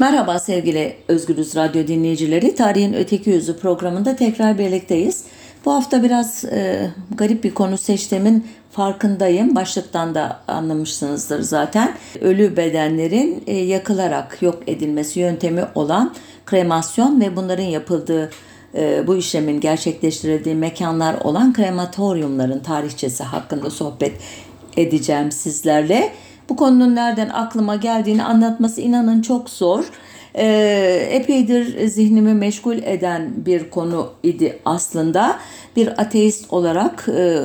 Merhaba sevgili Özgürüz Radyo dinleyicileri. Tarihin Öteki Yüzü programında tekrar birlikteyiz. Bu hafta biraz e, garip bir konu seçtiğimin farkındayım. Başlıktan da anlamışsınızdır zaten. Ölü bedenlerin e, yakılarak yok edilmesi yöntemi olan kremasyon ve bunların yapıldığı e, bu işlemin gerçekleştirildiği mekanlar olan krematoryumların tarihçesi hakkında sohbet edeceğim sizlerle. Bu konunun nereden aklıma geldiğini anlatması inanın çok zor. Ee, epeydir zihnimi meşgul eden bir konu idi aslında. Bir ateist olarak e,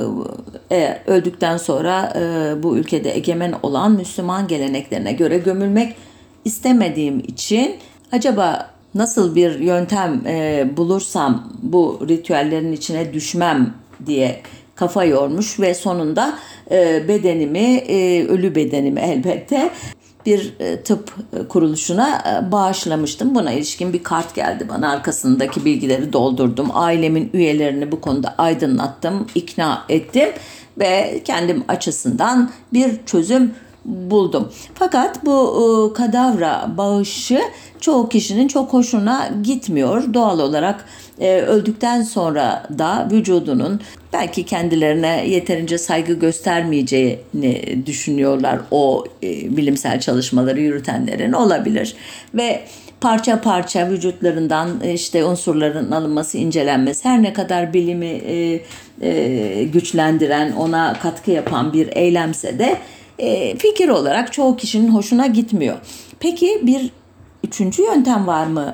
eğer öldükten sonra e, bu ülkede egemen olan Müslüman geleneklerine göre gömülmek istemediğim için acaba nasıl bir yöntem e, bulursam bu ritüellerin içine düşmem diye kafa yormuş ve sonunda e, bedenimi, e, ölü bedenimi elbette bir e, tıp kuruluşuna e, bağışlamıştım. Buna ilişkin bir kart geldi bana. Arkasındaki bilgileri doldurdum. Ailemin üyelerini bu konuda aydınlattım, ikna ettim ve kendim açısından bir çözüm buldum. Fakat bu e, kadavra bağışı çoğu kişinin çok hoşuna gitmiyor. Doğal olarak e, öldükten sonra da vücudunun belki kendilerine yeterince saygı göstermeyeceğini düşünüyorlar o e, bilimsel çalışmaları yürütenlerin olabilir ve parça parça vücutlarından işte unsurların alınması, incelenmesi her ne kadar bilimi e, e, güçlendiren, ona katkı yapan bir eylemse de e, fikir olarak çoğu kişinin hoşuna gitmiyor. Peki bir üçüncü yöntem var mı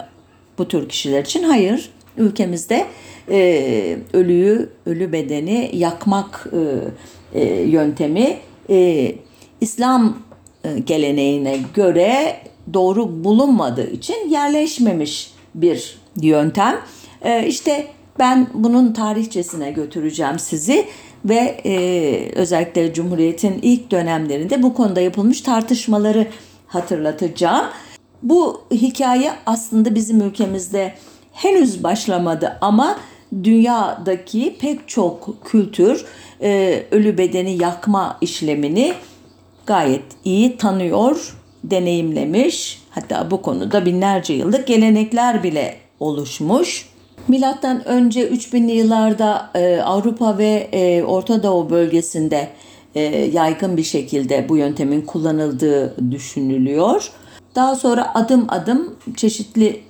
bu tür kişiler için? Hayır. Ülkemizde e, ölüyü, ölü bedeni yakmak e, e, yöntemi e, İslam e, geleneğine göre doğru bulunmadığı için yerleşmemiş bir yöntem. E, işte ben bunun tarihçesine götüreceğim sizi ve e, özellikle Cumhuriyet'in ilk dönemlerinde bu konuda yapılmış tartışmaları hatırlatacağım. Bu hikaye aslında bizim ülkemizde henüz başlamadı ama dünyadaki pek çok kültür e, ölü bedeni yakma işlemini gayet iyi tanıyor, deneyimlemiş. Hatta bu konuda binlerce yıllık gelenekler bile oluşmuş. Milattan önce 3000'li yıllarda e, Avrupa ve e, Orta Doğu bölgesinde e, yaygın bir şekilde bu yöntemin kullanıldığı düşünülüyor. Daha sonra adım adım çeşitli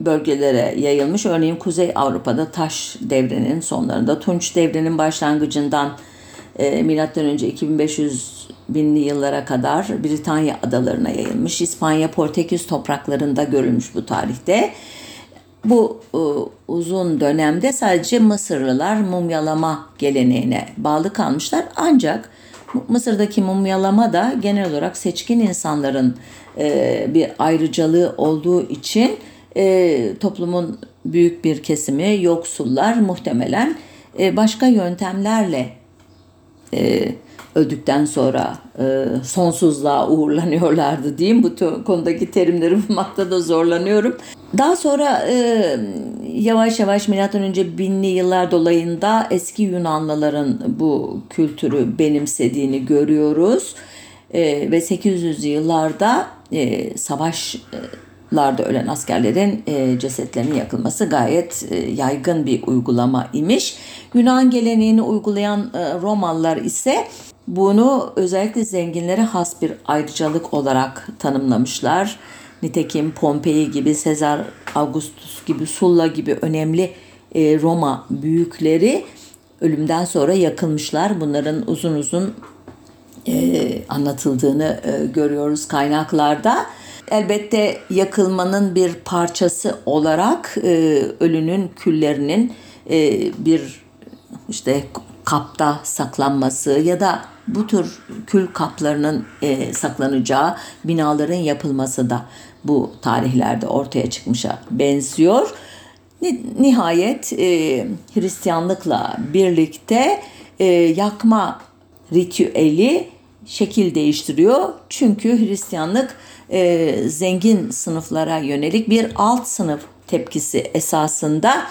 bölgelere yayılmış. Örneğin Kuzey Avrupa'da Taş devrinin sonlarında, Tunç devrinin başlangıcından e, milattan önce 2500 binli yıllara kadar Britanya adalarına yayılmış. İspanya, Portekiz topraklarında görülmüş bu tarihte. Bu e, uzun dönemde sadece Mısırlılar mumyalama geleneğine bağlı kalmışlar. Ancak Mısır'daki mumyalama da genel olarak seçkin insanların e, bir ayrıcalığı olduğu için e, toplumun büyük bir kesimi yoksullar muhtemelen e, başka yöntemlerle e, öldükten sonra e, sonsuzluğa uğurlanıyorlardı diyeyim. Bu konudaki terimleri bulmakta da zorlanıyorum. Daha sonra e, yavaş yavaş milattan önce binli yıllar dolayında eski Yunanlıların bu kültürü benimsediğini görüyoruz. E, ve 800 yıllarda e, savaşlarda ölen askerlerin e, cesetlerinin yakılması gayet e, yaygın bir uygulama imiş. Yunan geleneğini uygulayan e, Romalılar ise bunu özellikle zenginlere has bir ayrıcalık olarak tanımlamışlar. Nitekim Pompei gibi, Sezar Augustus gibi, Sulla gibi önemli e, Roma büyükleri ölümden sonra yakılmışlar. Bunların uzun uzun e, anlatıldığını e, görüyoruz kaynaklarda. Elbette yakılmanın bir parçası olarak e, ölünün küllerinin e, bir işte kapta saklanması ya da bu tür kül kaplarının e, saklanacağı binaların yapılması da bu tarihlerde ortaya çıkmışa benziyor. Nihayet e, Hristiyanlıkla birlikte e, yakma ritüeli şekil değiştiriyor. Çünkü Hristiyanlık e, zengin sınıflara yönelik bir alt sınıf tepkisi esasında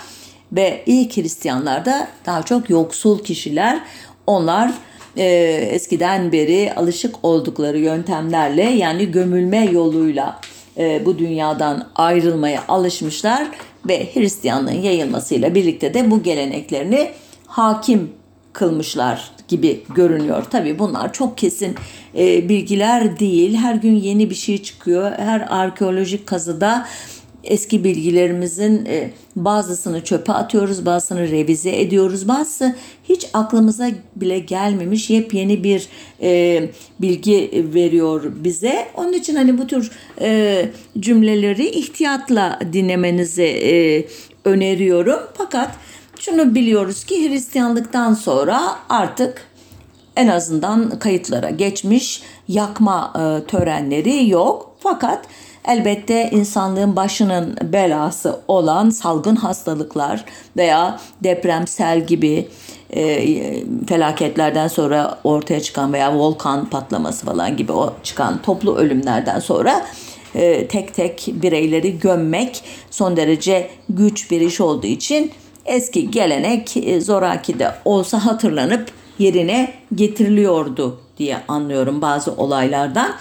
ve ilk Hristiyanlar da daha çok yoksul kişiler. Onlar e, eskiden beri alışık oldukları yöntemlerle yani gömülme yoluyla e, bu dünyadan ayrılmaya alışmışlar ve Hristiyanlığın yayılmasıyla birlikte de bu geleneklerini hakim kılmışlar gibi görünüyor. Tabi bunlar çok kesin e, bilgiler değil. Her gün yeni bir şey çıkıyor. Her arkeolojik kazıda eski bilgilerimizin e, bazısını çöpe atıyoruz, bazısını revize ediyoruz, bazısı hiç aklımıza bile gelmemiş yepyeni bir e, bilgi veriyor bize. Onun için hani bu tür e, cümleleri ihtiyatla dinlemenizi e, öneriyorum. Fakat şunu biliyoruz ki Hristiyanlıktan sonra artık en azından kayıtlara geçmiş yakma e, törenleri yok. Fakat elbette insanlığın başının belası olan salgın hastalıklar veya depremsel gibi e, felaketlerden sonra ortaya çıkan veya volkan patlaması falan gibi o çıkan toplu ölümlerden sonra e, tek tek bireyleri gömmek son derece güç bir iş olduğu için eski gelenek e, zoraki de olsa hatırlanıp yerine getiriliyordu diye anlıyorum bazı olaylardan.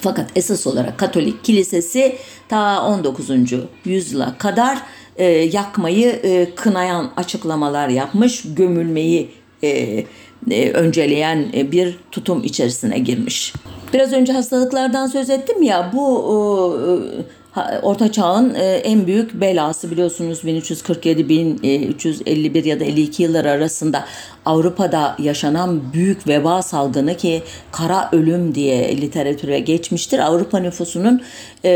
Fakat esas olarak Katolik Kilisesi ta 19. yüzyıla kadar e, yakmayı e, kınayan açıklamalar yapmış, gömülmeyi e, e, önceleyen e, bir tutum içerisine girmiş. Biraz önce hastalıklardan söz ettim ya bu e, Orta Çağ'ın e, en büyük belası biliyorsunuz 1347-1351 ya da 52 yıllar arasında Avrupa'da yaşanan büyük veba salgını ki kara ölüm diye literatüre geçmiştir. Avrupa nüfusunun e,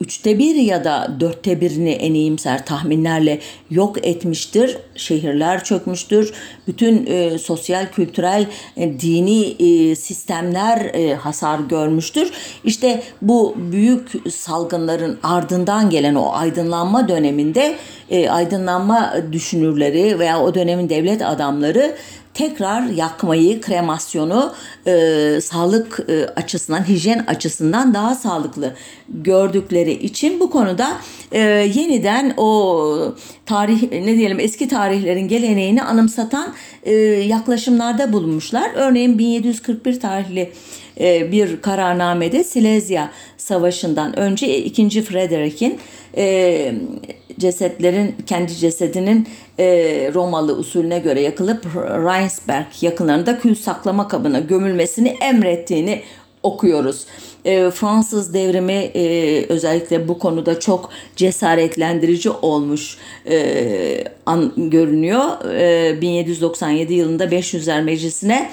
üçte bir ya da dörtte birini en iyimser tahminlerle yok etmiştir. Şehirler çökmüştür. Bütün e, sosyal, kültürel, e, dini e, sistemler e, hasar görmüştür. İşte bu büyük salgınların ardından gelen o aydınlanma döneminde e, aydınlanma düşünürleri veya o dönemin devlet adamları tekrar yakmayı, kremasyonu e, sağlık e, açısından, hijyen açısından daha sağlıklı gördükleri için bu konuda e, yeniden o tarih ne diyelim eski tarihlerin geleneğini anımsatan e, yaklaşımlarda bulunmuşlar. Örneğin 1741 tarihli e, bir kararnamede Silezya Savaşı'ndan önce 2. Frederick'in e, cesetlerin kendi cesedinin e, Romalı usulüne göre yakılıp Rheinsberg yakınlarında kül saklama kabına gömülmesini emrettiğini okuyoruz. E, Fransız devrimi e, özellikle bu konuda çok cesaretlendirici olmuş e, an, görünüyor. E, 1797 yılında 500'ler Meclisi'ne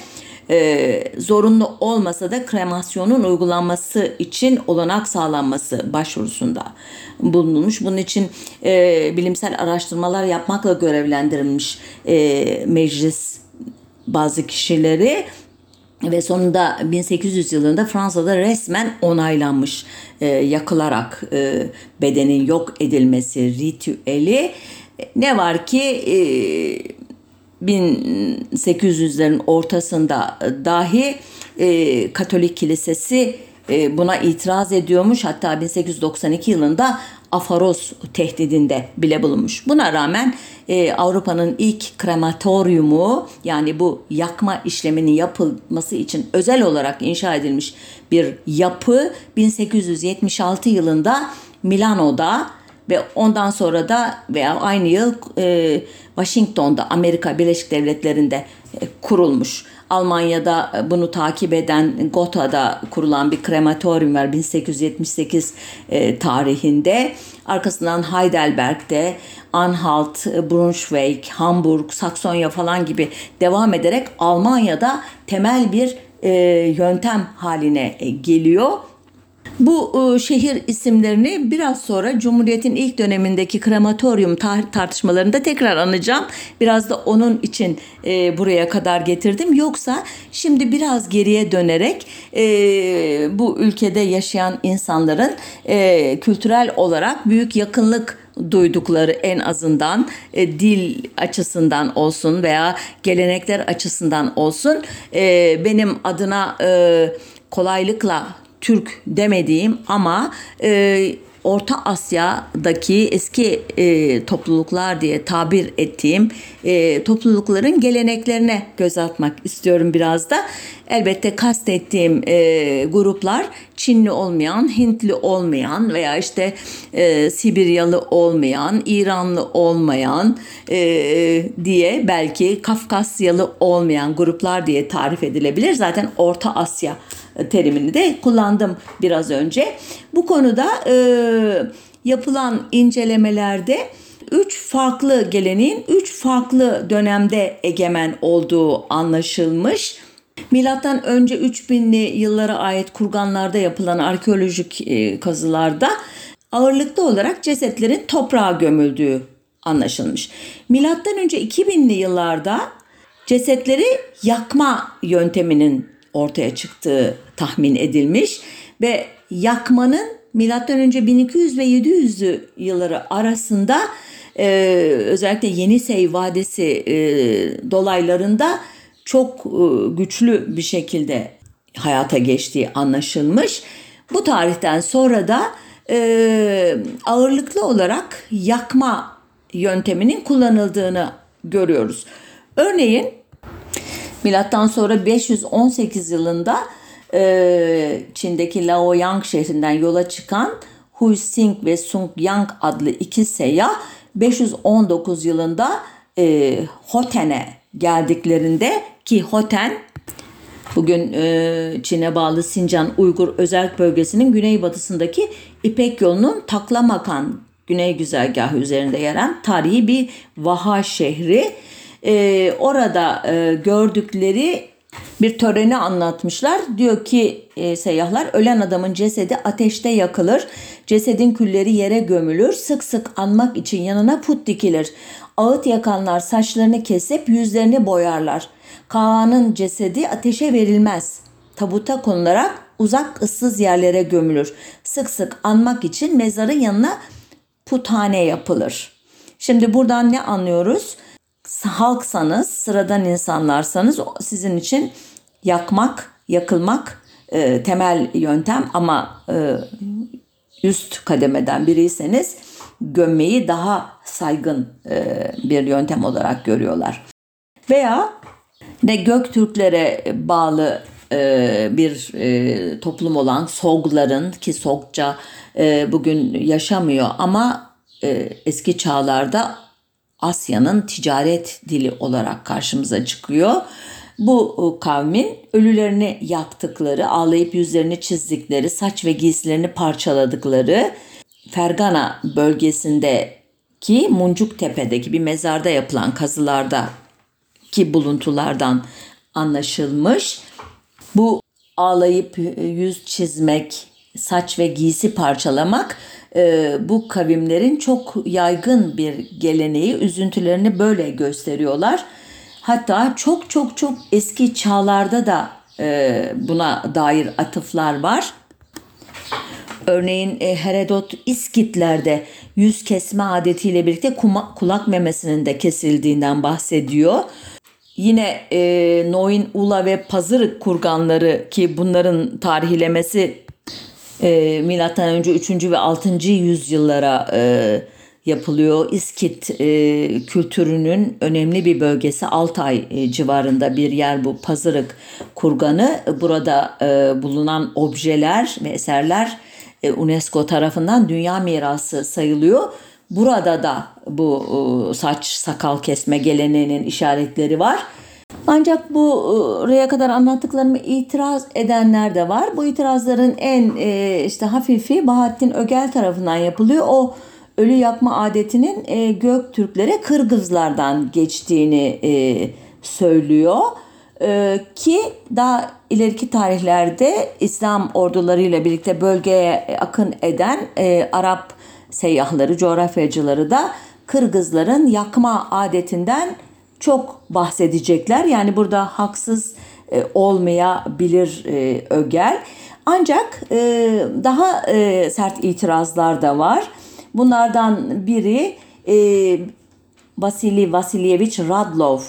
e, zorunlu olmasa da kremasyonun uygulanması için olanak sağlanması başvurusunda bulunmuş. Bunun için e, bilimsel araştırmalar yapmakla görevlendirilmiş e, meclis bazı kişileri ve sonunda 1800 yılında Fransa'da resmen onaylanmış e, yakılarak e, bedenin yok edilmesi ritüeli. Ne var ki e, 1800'lerin ortasında dahi e, Katolik Kilisesi e, buna itiraz ediyormuş. Hatta 1892 yılında afaroz tehdidinde bile bulunmuş. Buna rağmen e, Avrupa'nın ilk krematoryumu yani bu yakma işleminin yapılması için özel olarak inşa edilmiş bir yapı 1876 yılında Milano'da ve ondan sonra da veya aynı yıl e, Washington'da Amerika Birleşik Devletleri'nde e, kurulmuş. Almanya'da e, bunu takip eden Gotha'da kurulan bir krematorium var 1878 e, tarihinde. Arkasından Heidelberg'de, Anhalt, e, Braunschweig, Hamburg, Saksonya falan gibi devam ederek Almanya'da temel bir e, yöntem haline geliyor bu e, şehir isimlerini biraz sonra Cumhuriyet'in ilk dönemindeki krematoryum tartışmalarında tekrar anacağım. Biraz da onun için e, buraya kadar getirdim. Yoksa şimdi biraz geriye dönerek e, bu ülkede yaşayan insanların kültürel olarak büyük yakınlık duydukları en azından e, dil açısından olsun veya gelenekler açısından olsun e, benim adına e, kolaylıkla Türk demediğim ama e, Orta Asya'daki eski e, topluluklar diye tabir ettiğim e, toplulukların geleneklerine göz atmak istiyorum biraz da. Elbette kastettiğim e, gruplar Çinli olmayan, Hintli olmayan veya işte e, Sibiryalı olmayan, İranlı olmayan e, diye belki Kafkasyalı olmayan gruplar diye tarif edilebilir. Zaten Orta Asya terimini de kullandım biraz önce. Bu konuda e, yapılan incelemelerde üç farklı geleneğin üç farklı dönemde egemen olduğu anlaşılmış. Milattan önce 3000'li yıllara ait kurganlarda yapılan arkeolojik e, kazılarda ağırlıklı olarak cesetlerin toprağa gömüldüğü anlaşılmış. Milattan önce 2000'li yıllarda cesetleri yakma yönteminin ortaya çıktığı tahmin edilmiş ve yakmanın milattan önce 1200 ve 700'lü yılları arasında e, özellikle Yenisey Vadisi e, dolaylarında çok e, güçlü bir şekilde hayata geçtiği anlaşılmış. Bu tarihten sonra da e, ağırlıklı olarak yakma yönteminin kullanıldığını görüyoruz. Örneğin milattan sonra 518 yılında e, Çin'deki Laoyang şehrinden yola çıkan Hui Xing ve Sung Yang adlı iki seyyah 519 yılında e, Hoten'e geldiklerinde ki Hoten bugün e, Çin'e bağlı Sincan Uygur Özel Bölgesi'nin güneybatısındaki İpek yolunun Taklamakan güney güzergahı üzerinde yer alan tarihi bir vaha şehri. E, orada e, gördükleri bir töreni anlatmışlar. Diyor ki e, seyyahlar ölen adamın cesedi ateşte yakılır. Cesedin külleri yere gömülür. Sık sık anmak için yanına put dikilir. Ağıt yakanlar saçlarını kesip yüzlerini boyarlar. Kaan'ın cesedi ateşe verilmez. Tabuta konularak uzak ıssız yerlere gömülür. Sık sık anmak için mezarın yanına puthane yapılır. Şimdi buradan ne anlıyoruz? halksanız, sıradan insanlarsanız sizin için yakmak, yakılmak e, temel yöntem ama e, üst kademeden biriyseniz gömmeyi daha saygın e, bir yöntem olarak görüyorlar. Veya ne Göktürklere bağlı e, bir e, toplum olan Sogların ki Sogca bugün yaşamıyor ama eski çağlarda Asya'nın ticaret dili olarak karşımıza çıkıyor. Bu kavmin ölülerini yaktıkları, ağlayıp yüzlerini çizdikleri, saç ve giysilerini parçaladıkları Fergana bölgesindeki Muncuk Tepe'deki bir mezarda yapılan kazılarda ki buluntulardan anlaşılmış. Bu ağlayıp yüz çizmek, saç ve giysi parçalamak e, bu kavimlerin çok yaygın bir geleneği, üzüntülerini böyle gösteriyorlar. Hatta çok çok çok eski çağlarda da e, buna dair atıflar var. Örneğin e, Herodot İskitler'de yüz kesme adetiyle birlikte kuma, kulak memesinin de kesildiğinden bahsediyor. Yine e, Noin, Ula ve Pazırık kurganları ki bunların tarihlemesi e, milattan önce 3. ve 6. yüzyıllara e, yapılıyor. İskit e, kültürünün önemli bir bölgesi Altay e, civarında bir yer bu Pazırık kurganı. Burada e, bulunan objeler ve eserler UNESCO tarafından dünya mirası sayılıyor. Burada da bu e, saç sakal kesme geleneğinin işaretleri var. Ancak bu buraya kadar anlattıklarımı itiraz edenler de var. Bu itirazların en e, işte hafifi Bahattin Ögel tarafından yapılıyor. O ölü yakma adetinin e, Göktürklere Kırgızlardan geçtiğini e, söylüyor. E, ki daha ileriki tarihlerde İslam ordularıyla birlikte bölgeye akın eden e, Arap seyyahları, coğrafyacıları da Kırgızların yakma adetinden çok bahsedecekler. Yani burada haksız e, olmayabilir e, Ögel. Ancak e, daha e, sert itirazlar da var. Bunlardan biri e, Vasili Vasilyevich Radlov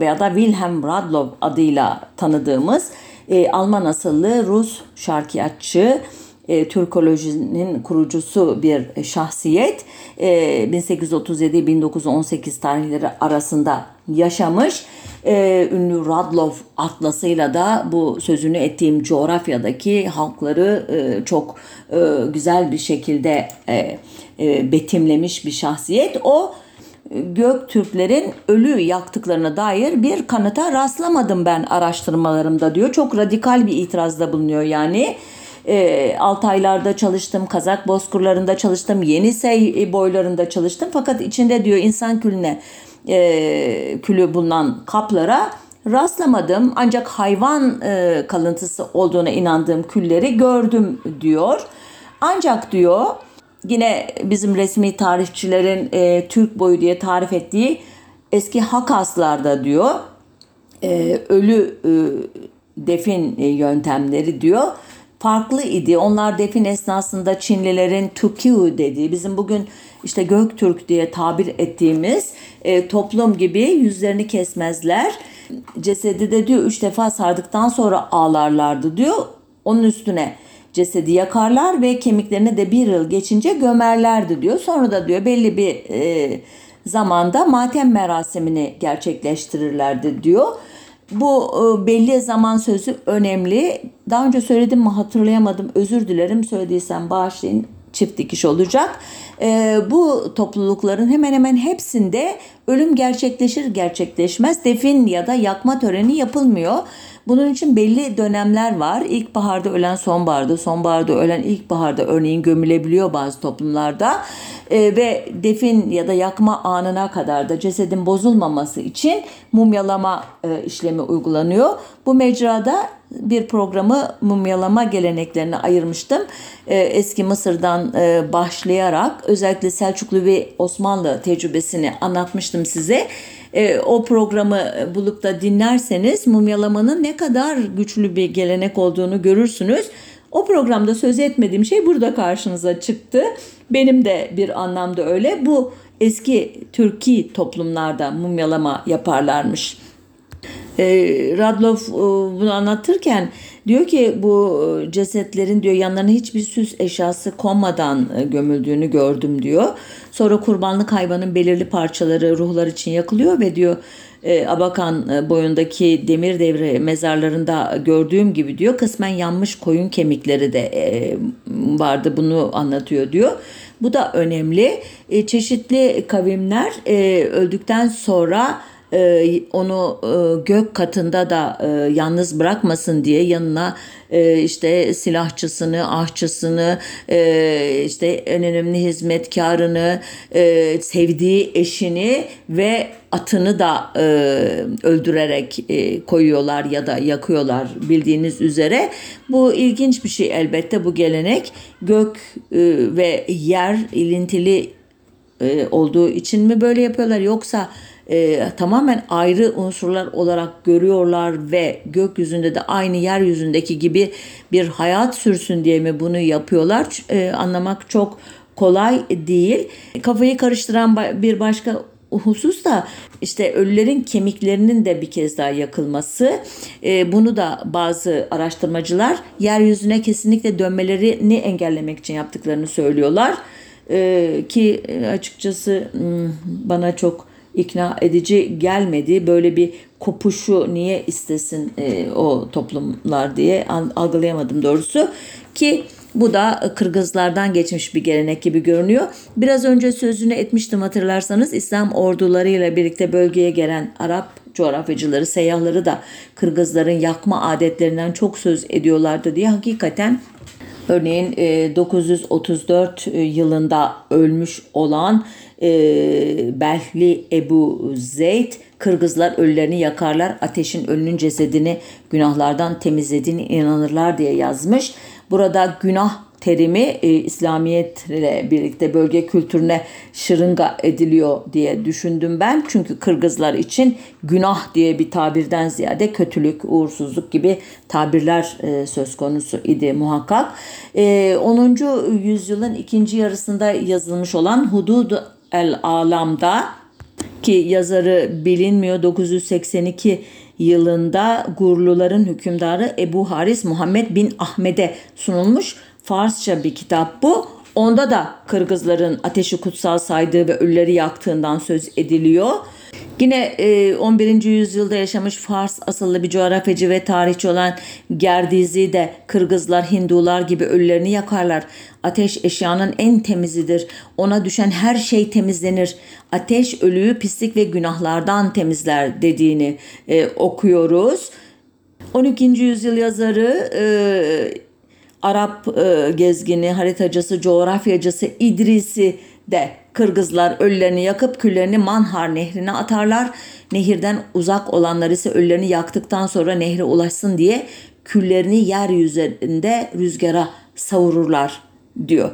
veya da Wilhelm Radlov adıyla tanıdığımız e, Alman asıllı Rus şarkiyatçı e, Türkolojinin kurucusu bir şahsiyet. E, 1837-1918 tarihleri arasında yaşamış. E, ünlü Radlov atlasıyla da bu sözünü ettiğim coğrafyadaki halkları e, çok e, güzel bir şekilde e, e, betimlemiş bir şahsiyet. O Göktürklerin ölü yaktıklarına dair bir kanıta rastlamadım ben araştırmalarımda diyor. Çok radikal bir itirazda bulunuyor yani. E, Altaylarda çalıştım, Kazak bozkırlarında çalıştım, Yenisey boylarında çalıştım. Fakat içinde diyor insan külüne e, külü bulunan kaplara rastlamadım. Ancak hayvan e, kalıntısı olduğuna inandığım külleri gördüm diyor. Ancak diyor yine bizim resmi tarihçilerin e, Türk boyu diye tarif ettiği eski Hakaslarda diyor e, ölü e, defin yöntemleri diyor farklı idi. Onlar defin esnasında Çinlilerin Tukyu dediği bizim bugün işte Göktürk diye tabir ettiğimiz e, toplum gibi yüzlerini kesmezler. Cesedi de diyor üç defa sardıktan sonra ağlarlardı diyor. Onun üstüne cesedi yakarlar ve kemiklerini de bir yıl geçince gömerlerdi diyor. Sonra da diyor belli bir e, zamanda matem merasimini gerçekleştirirlerdi diyor. Bu e, belli zaman sözü önemli. Daha önce söyledim mi hatırlayamadım. Özür dilerim söylediysem bağışlayın çift dikiş olacak. E, bu toplulukların hemen hemen hepsinde ölüm gerçekleşir gerçekleşmez defin ya da yakma töreni yapılmıyor. Bunun için belli dönemler var. İlkbaharda ölen sonbaharda, sonbaharda ölen ilkbaharda örneğin gömülebiliyor bazı toplumlarda. E, ve defin ya da yakma anına kadar da cesedin bozulmaması için mumyalama e, işlemi uygulanıyor. Bu mecrada bir programı mumyalama geleneklerine ayırmıştım. E, eski Mısır'dan e, başlayarak özellikle Selçuklu ve Osmanlı tecrübesini anlatmıştım size. E, o programı bulup da dinlerseniz mumyalamanın ne kadar güçlü bir gelenek olduğunu görürsünüz. O programda söz etmediğim şey burada karşınıza çıktı. Benim de bir anlamda öyle. Bu eski Türkiye toplumlarda mumyalama yaparlarmış. E, Radlov e, bunu anlatırken diyor ki bu cesetlerin diyor yanlarına hiçbir süs eşyası konmadan e, gömüldüğünü gördüm diyor. Sonra kurbanlık hayvanın belirli parçaları ruhlar için yakılıyor ve diyor e, Abakan e, boyundaki demir devre mezarlarında gördüğüm gibi diyor kısmen yanmış koyun kemikleri de e, vardı bunu anlatıyor diyor. Bu da önemli. E, çeşitli kavimler e, öldükten sonra e, onu e, gök katında da e, yalnız bırakmasın diye yanına işte silahçısını, ahçısını, işte en önemli hizmetkarını, sevdiği eşini ve atını da öldürerek koyuyorlar ya da yakıyorlar bildiğiniz üzere. Bu ilginç bir şey elbette bu gelenek gök ve yer ilintili olduğu için mi böyle yapıyorlar yoksa e, tamamen ayrı unsurlar olarak görüyorlar ve gökyüzünde de aynı yeryüzündeki gibi bir hayat sürsün diye mi bunu yapıyorlar e, anlamak çok kolay değil. Kafayı karıştıran bir başka husus da işte ölülerin kemiklerinin de bir kez daha yakılması. E, bunu da bazı araştırmacılar yeryüzüne kesinlikle dönmelerini engellemek için yaptıklarını söylüyorlar. E, ki açıkçası hmm, bana çok ikna edici gelmedi. Böyle bir kopuşu niye istesin e, o toplumlar diye algılayamadım doğrusu. Ki bu da Kırgızlardan geçmiş bir gelenek gibi görünüyor. Biraz önce sözünü etmiştim hatırlarsanız İslam ordularıyla birlikte bölgeye gelen Arap coğrafyacıları, seyyahları da Kırgızların yakma adetlerinden çok söz ediyorlardı diye hakikaten Örneğin 934 e, yılında ölmüş olan e, Belhli Ebu Zeyd Kırgızlar ölülerini yakarlar ateşin ölünün cesedini günahlardan temizlediğini inanırlar diye yazmış. Burada günah terimi e, İslamiyet ile birlikte bölge kültürüne şırınga ediliyor diye düşündüm ben. Çünkü Kırgızlar için günah diye bir tabirden ziyade kötülük, uğursuzluk gibi tabirler e, söz konusu idi muhakkak. E, 10. yüzyılın ikinci yarısında yazılmış olan Hudud el Alam'da ki yazarı bilinmiyor 982 yılında Gurluların hükümdarı Ebu Haris Muhammed bin Ahmet'e sunulmuş. Farsça bir kitap bu. Onda da Kırgızların ateşi kutsal saydığı ve ölüleri yaktığından söz ediliyor. Yine 11. E, yüzyılda yaşamış Fars asıllı bir coğrafyacı ve tarihçi olan Gerdizi de Kırgızlar Hindular gibi ölülerini yakarlar. Ateş eşyanın en temizidir. Ona düşen her şey temizlenir. Ateş ölüyü pislik ve günahlardan temizler dediğini e, okuyoruz. 12. yüzyıl yazarı e, Arap e, gezgini, haritacısı, coğrafyacısı İdrisi de Kırgızlar ölülerini yakıp küllerini Manhar nehrine atarlar. Nehirden uzak olanlar ise ölülerini yaktıktan sonra nehre ulaşsın diye küllerini yeryüzünde rüzgara savururlar diyor.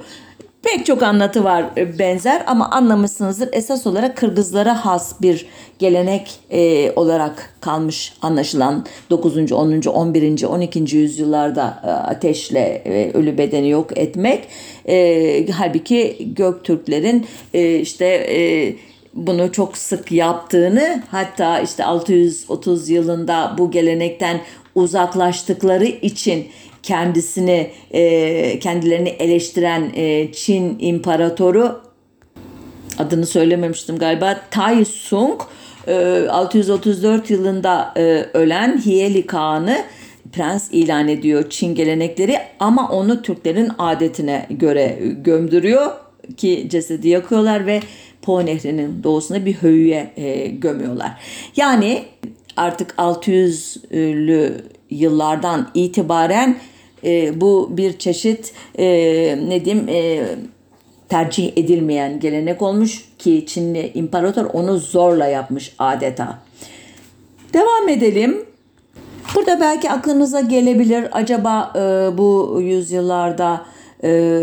Pek çok anlatı var e, benzer ama anlamışsınızdır. Esas olarak Kırgızlara has bir gelenek e, olarak kalmış anlaşılan 9. 10. 11. 12. yüzyıllarda e, ateşle e, ölü bedeni yok etmek. E, halbuki Göktürklerin e, işte e, bunu çok sık yaptığını hatta işte 630 yılında bu gelenekten uzaklaştıkları için kendisini e, kendilerini eleştiren e, Çin imparatoru adını söylememiştim galiba Tai Sung 634 e, yılında e, ölen Hieli Kağan'ı prens ilan ediyor Çin gelenekleri ama onu Türklerin adetine göre gömdürüyor ki cesedi yakıyorlar ve Po Nehri'nin doğusuna bir höyüye e, gömüyorlar. Yani artık 600'lü yıllardan itibaren e, bu bir çeşit e, ne diyeyim e, tercih edilmeyen gelenek olmuş ki Çinli imparator onu zorla yapmış adeta. Devam edelim. Burada belki aklınıza gelebilir acaba e, bu yüzyıllarda e,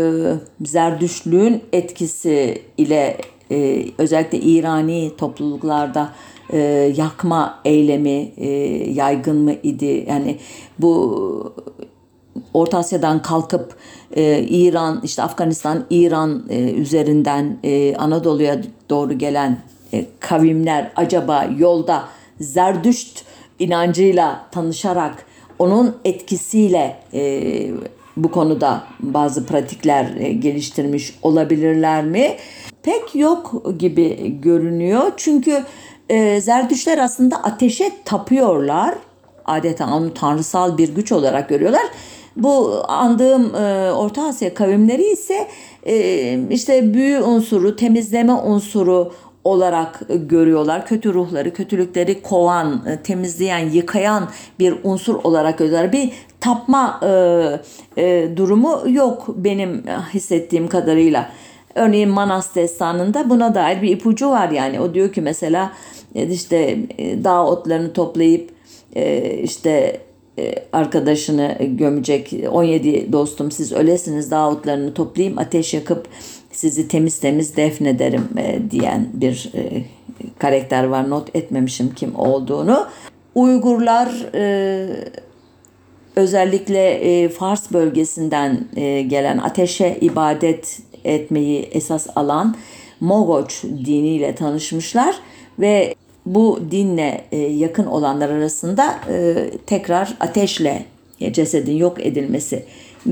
Zerdüşlüğün etkisi ile e, özellikle İrani topluluklarda e, yakma eylemi e, yaygın mı idi? Yani bu Orta Asya'dan kalkıp e, İran, işte Afganistan, İran e, üzerinden e, Anadolu'ya doğru gelen e, kavimler acaba yolda Zerdüşt inancıyla tanışarak onun etkisiyle e, bu konuda bazı pratikler e, geliştirmiş olabilirler mi? Pek yok gibi görünüyor. Çünkü e, Zerdüşler aslında ateşe tapıyorlar. Adeta onu tanrısal bir güç olarak görüyorlar. Bu andığım e, Orta Asya kavimleri ise e, işte büyü unsuru, temizleme unsuru olarak görüyorlar. Kötü ruhları, kötülükleri kovan, e, temizleyen, yıkayan bir unsur olarak görüyorlar. Bir tapma e, e, durumu yok benim hissettiğim kadarıyla. Örneğin Manas destanında buna dair bir ipucu var yani. O diyor ki mesela işte e, dağ otlarını toplayıp işte e, arkadaşını gömecek 17 dostum siz ölesiniz dağıtlarını toplayayım ateş yakıp sizi temiz temiz defnederim e, diyen bir e, karakter var not etmemişim kim olduğunu. Uygurlar özellikle Fars bölgesinden gelen ateşe ibadet etmeyi esas alan Mogoç diniyle tanışmışlar ve bu dinle e, yakın olanlar arasında e, tekrar ateşle cesedin yok edilmesi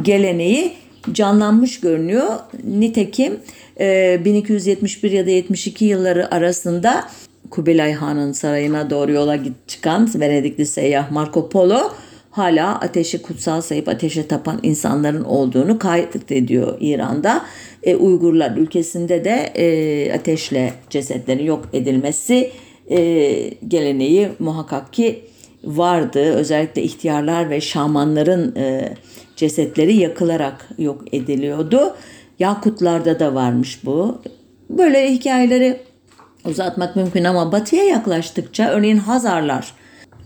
geleneği canlanmış görünüyor. Nitekim 1271 e, ya da 72 yılları arasında Kubilay Han'ın sarayına doğru yola çıkan Venedikli seyyah Marco Polo hala ateşi kutsal sayıp ateşe tapan insanların olduğunu kayıt ediyor İran'da. E, Uygurlar ülkesinde de e, ateşle cesetlerin yok edilmesi e, geleneği muhakkak ki vardı. Özellikle ihtiyarlar ve şamanların e, cesetleri yakılarak yok ediliyordu. Yakutlarda da varmış bu. Böyle hikayeleri uzatmak mümkün ama batıya yaklaştıkça örneğin Hazarlar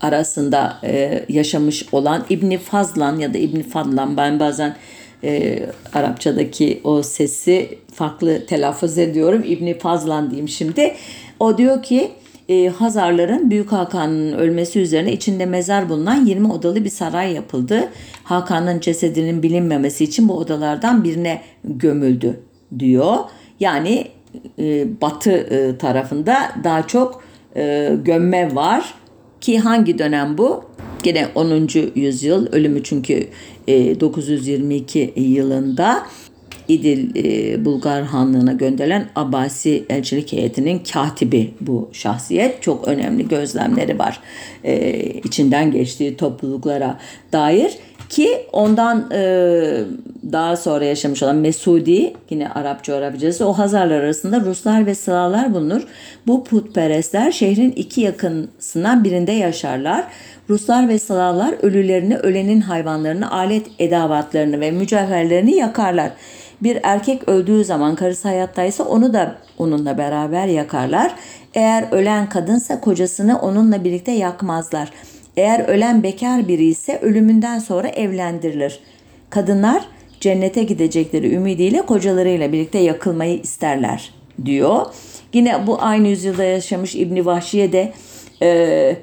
arasında e, yaşamış olan İbni Fazlan ya da İbni Fadlan ben bazen e, Arapçadaki o sesi farklı telaffuz ediyorum. İbni Fazlan diyeyim şimdi. O diyor ki e, Hazarların Büyük Hakan'ın ölmesi üzerine içinde mezar bulunan 20 odalı bir saray yapıldı. Hakan'ın cesedinin bilinmemesi için bu odalardan birine gömüldü diyor. Yani e, batı e, tarafında daha çok e, gömme var ki hangi dönem bu? Gene 10. yüzyıl ölümü çünkü e, 922 yılında İdil e, Bulgar Hanlığı'na gönderilen Abbasi elçilik heyetinin katibi bu şahsiyet. Çok önemli gözlemleri var e, içinden geçtiği topluluklara dair. Ki ondan e, daha sonra yaşamış olan Mesudi yine Arap coğrafyacısı o Hazarlar arasında Ruslar ve Slavlar bulunur. Bu putperestler şehrin iki yakınsından birinde yaşarlar. Ruslar ve Slavlar ölülerini, ölenin hayvanlarını, alet edavatlarını ve mücevherlerini yakarlar. Bir erkek öldüğü zaman karısı hayattaysa onu da onunla beraber yakarlar. Eğer ölen kadınsa kocasını onunla birlikte yakmazlar. Eğer ölen bekar biri ise ölümünden sonra evlendirilir. Kadınlar cennete gidecekleri ümidiyle kocalarıyla birlikte yakılmayı isterler diyor. Yine bu aynı yüzyılda yaşamış İbni Vahşiye de e,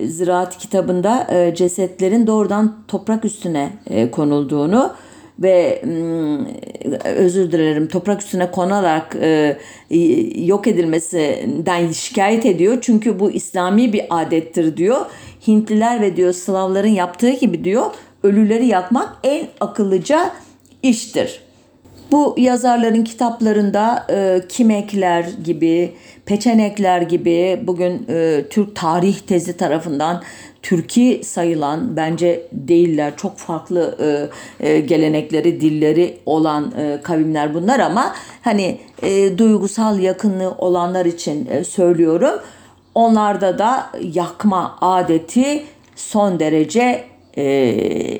Ziraat kitabında e, cesetlerin doğrudan toprak üstüne e, konulduğunu ve hmm, özür dilerim toprak üstüne konarak e, yok edilmesinden şikayet ediyor. Çünkü bu İslami bir adettir diyor. Hintliler ve diyor Slavların yaptığı gibi diyor ölüleri yakmak en akıllıca iştir. Bu yazarların kitaplarında e, kimekler gibi, peçenekler gibi bugün e, Türk tarih tezi tarafından Türkiye sayılan bence değiller. Çok farklı e, e, gelenekleri, dilleri olan e, kavimler bunlar ama hani e, duygusal yakınlığı olanlar için e, söylüyorum. Onlarda da yakma adeti son derece e,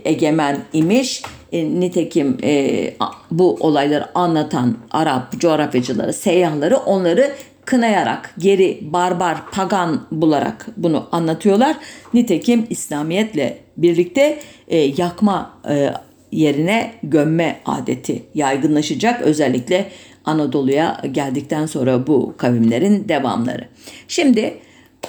egemen imiş. E, nitekim e, bu olayları anlatan Arap coğrafyacıları, seyyahları onları kınayarak, geri, barbar, pagan bularak bunu anlatıyorlar. Nitekim İslamiyetle birlikte e, yakma e, yerine gömme adeti yaygınlaşacak. Özellikle Anadolu'ya geldikten sonra bu kavimlerin devamları. Şimdi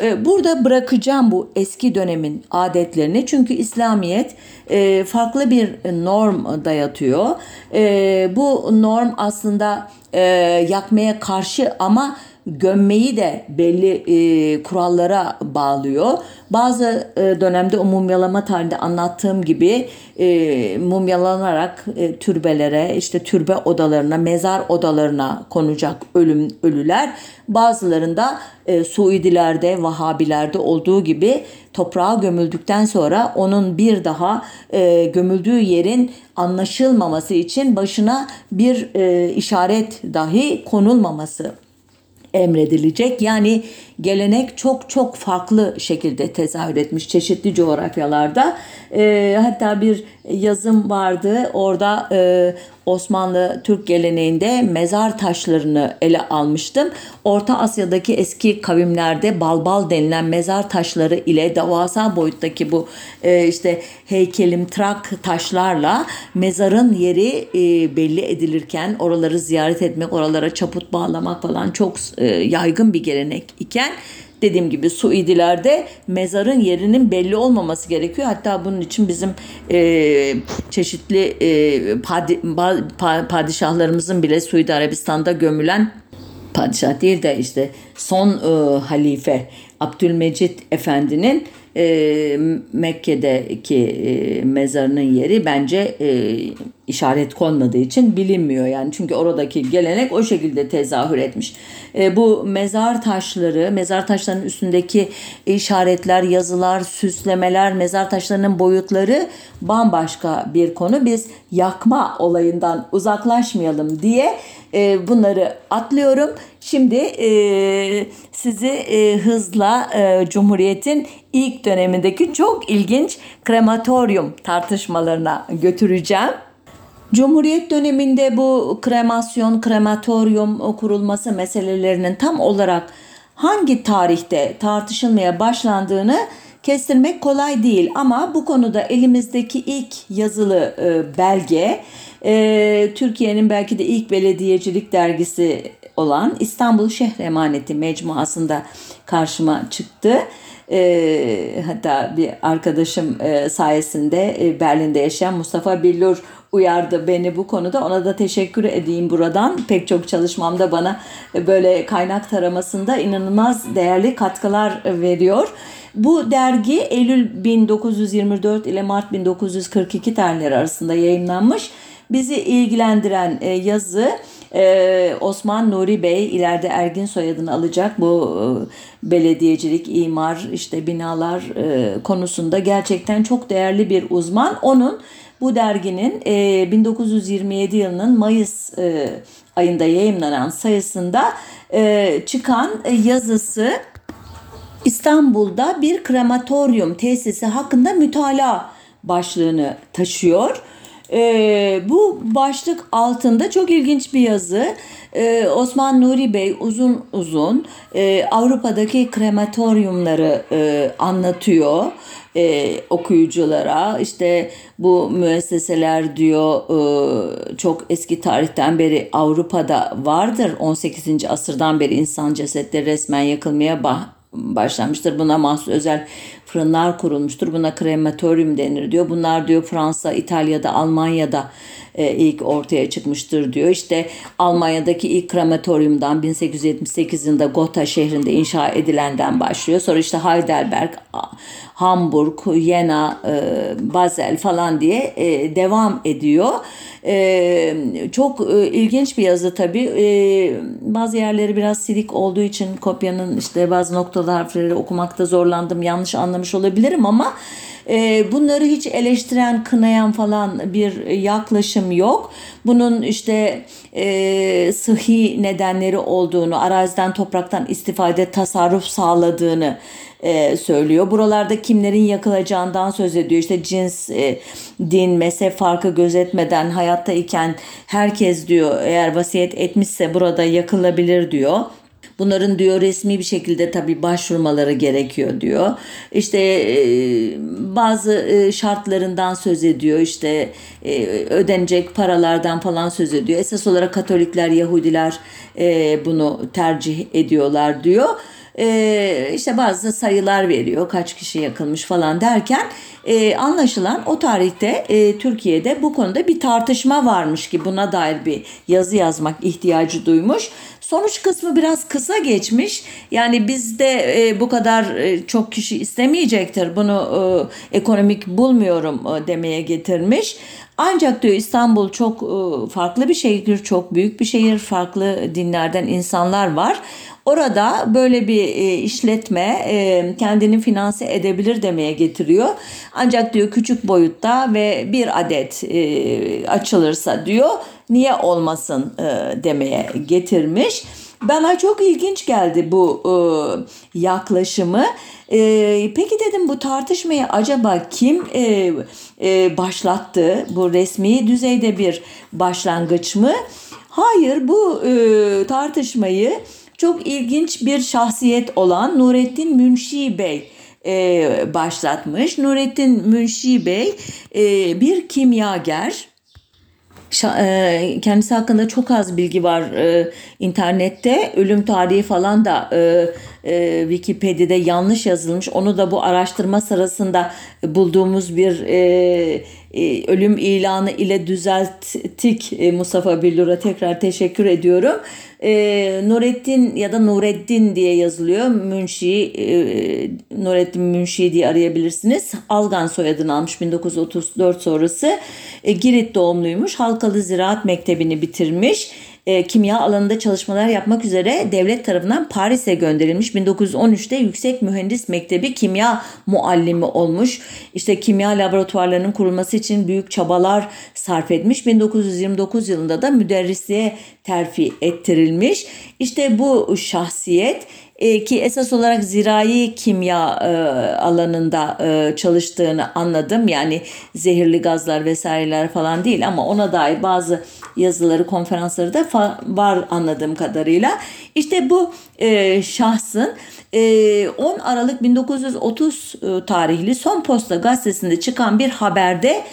e, Burada bırakacağım bu eski dönemin adetlerini çünkü İslamiyet e, farklı bir norm dayatıyor. E, bu norm aslında yakmaya karşı ama gömmeyi de belli e, kurallara bağlıyor. Bazı e, dönemde o mumyalama tarihinde anlattığım gibi e, mumyalanarak e, türbelere, işte türbe odalarına, mezar odalarına konacak ölüm ölüler. Bazılarında e, Suudilerde, Vahabilerde olduğu gibi toprağa gömüldükten sonra onun bir daha e, gömüldüğü yerin anlaşılmaması için başına bir e, işaret dahi konulmaması emredilecek. Yani gelenek çok çok farklı şekilde tezahür etmiş çeşitli coğrafyalarda. E, hatta bir yazım vardı orada e, Osmanlı Türk geleneğinde mezar taşlarını ele almıştım. Orta Asya'daki eski kavimlerde balbal denilen mezar taşları ile devasa boyuttaki bu e, işte heykelim trak taşlarla mezarın yeri e, belli edilirken oraları ziyaret etmek, oralara çaput bağlamak falan çok e, yaygın bir gelenek iken dediğim gibi Suudilerde mezarın yerinin belli olmaması gerekiyor. Hatta bunun için bizim e, çeşitli e, padi, pa, padişahlarımızın bile Suudi Arabistan'da gömülen padişah değil de işte son e, halife Abdülmecit Efendi'nin e, Mekke'deki e, mezarının yeri bence e, işaret konmadığı için bilinmiyor yani çünkü oradaki gelenek o şekilde tezahür etmiş. E, bu mezar taşları, mezar taşlarının üstündeki işaretler, yazılar, süslemeler, mezar taşlarının boyutları bambaşka bir konu. Biz yakma olayından uzaklaşmayalım diye e, bunları atlıyorum. Şimdi e, sizi e, hızla e, Cumhuriyet'in ilk dönemindeki çok ilginç krematorium tartışmalarına götüreceğim. Cumhuriyet döneminde bu kremasyon, krematorium kurulması meselelerinin tam olarak hangi tarihte tartışılmaya başlandığını kestirmek kolay değil ama bu konuda elimizdeki ilk yazılı e, belge e, Türkiye'nin belki de ilk belediyecilik dergisi olan İstanbul Şehir Emaneti mecmuasında karşıma çıktı. E, hatta bir arkadaşım sayesinde Berlin'de yaşayan Mustafa Billur uyardı beni bu konuda. Ona da teşekkür edeyim buradan. Pek çok çalışmamda bana böyle kaynak taramasında inanılmaz değerli katkılar veriyor. Bu dergi Eylül 1924 ile Mart 1942 tarihleri arasında yayınlanmış. Bizi ilgilendiren e, yazı ee, Osman Nuri Bey ileride Ergin soyadını alacak bu e, belediyecilik, imar, işte binalar e, konusunda gerçekten çok değerli bir uzman. Onun bu derginin e, 1927 yılının Mayıs e, ayında yayınlanan sayısında e, çıkan yazısı İstanbul'da bir krematoryum tesisi hakkında mütalaa başlığını taşıyor. E, bu başlık altında çok ilginç bir yazı. E, Osman Nuri Bey uzun uzun e, Avrupa'daki krematoryumları e, anlatıyor e, okuyuculara. İşte bu müesseseler diyor e, çok eski tarihten beri Avrupa'da vardır. 18. asırdan beri insan cesetleri resmen yakılmaya bah başlanmıştır. Buna mahsus özel fırınlar kurulmuştur. Buna krematoryum denir diyor. Bunlar diyor Fransa, İtalya'da, Almanya'da e, ilk ortaya çıkmıştır diyor. İşte Almanya'daki ilk krematoryumdan 1878 yılında Gotha şehrinde inşa edilenden başlıyor. Sonra işte Heidelberg, Hamburg, Jena, e, Basel falan diye e, devam ediyor. E, çok e, ilginç bir yazı tabii. E, bazı yerleri biraz silik olduğu için kopyanın işte bazı noktalı harfleri okumakta zorlandım. Yanlış anlamış olabilirim ama e, bunları hiç eleştiren, kınayan falan bir yaklaşım yok. Bunun işte e, sıhhi nedenleri olduğunu, araziden, topraktan istifade, tasarruf sağladığını e, söylüyor. Buralarda kimlerin yakılacağından söz ediyor. İşte cins, e, din, mezhep farkı gözetmeden hayatta iken herkes diyor eğer vasiyet etmişse burada yakılabilir diyor. Bunların diyor resmi bir şekilde tabii başvurmaları gerekiyor diyor. İşte e, bazı e, şartlarından söz ediyor. İşte e, ödenecek paralardan falan söz ediyor. Esas olarak Katolikler, Yahudiler bunu tercih ediyorlar diyor e, işte bazı sayılar veriyor kaç kişi yakılmış falan derken e, anlaşılan o tarihte e, Türkiye'de bu konuda bir tartışma varmış ki buna dair bir yazı yazmak ihtiyacı duymuş. Sonuç kısmı biraz kısa geçmiş. Yani bizde e, bu kadar e, çok kişi istemeyecektir. Bunu e, ekonomik bulmuyorum e, demeye getirmiş. Ancak diyor İstanbul çok e, farklı bir şehir, çok büyük bir şehir, farklı dinlerden insanlar var. Orada böyle bir e, işletme e, kendini finanse edebilir demeye getiriyor. Ancak diyor küçük boyutta ve bir adet e, açılırsa diyor niye olmasın demeye getirmiş. Bana çok ilginç geldi bu yaklaşımı. peki dedim bu tartışmayı acaba kim başlattı? Bu resmi düzeyde bir başlangıç mı? Hayır bu tartışmayı çok ilginç bir şahsiyet olan Nurettin Münşi Bey e, başlatmış. Nurettin Münşi Bey e, bir kimyager. E, kendisi hakkında çok az bilgi var e, internette. Ölüm tarihi falan da e, e, Wikipedia'da yanlış yazılmış. Onu da bu araştırma sırasında bulduğumuz bir e, e, ölüm ilanı ile düzelttik e, Mustafa Billur'a tekrar teşekkür ediyorum. E, Nurettin ya da Nureddin diye yazılıyor. Münşi, e, Nurettin Münşi diye arayabilirsiniz. Algan soyadını almış 1934 sonrası. E, Girit doğumluymuş. Halkalı Ziraat Mektebi'ni bitirmiş e, kimya alanında çalışmalar yapmak üzere devlet tarafından Paris'e gönderilmiş. 1913'te Yüksek Mühendis Mektebi kimya muallimi olmuş. İşte kimya laboratuvarlarının kurulması için büyük çabalar sarf etmiş. 1929 yılında da müderrisliğe terfi ettirilmiş. İşte bu şahsiyet e, ki esas olarak zirai kimya e, alanında e, çalıştığını anladım. Yani zehirli gazlar vesaireler falan değil ama ona dair bazı yazıları, konferansları da var anladığım kadarıyla. İşte bu e, şahsın e, 10 Aralık 1930 e, tarihli Son Posta gazetesinde çıkan bir haberde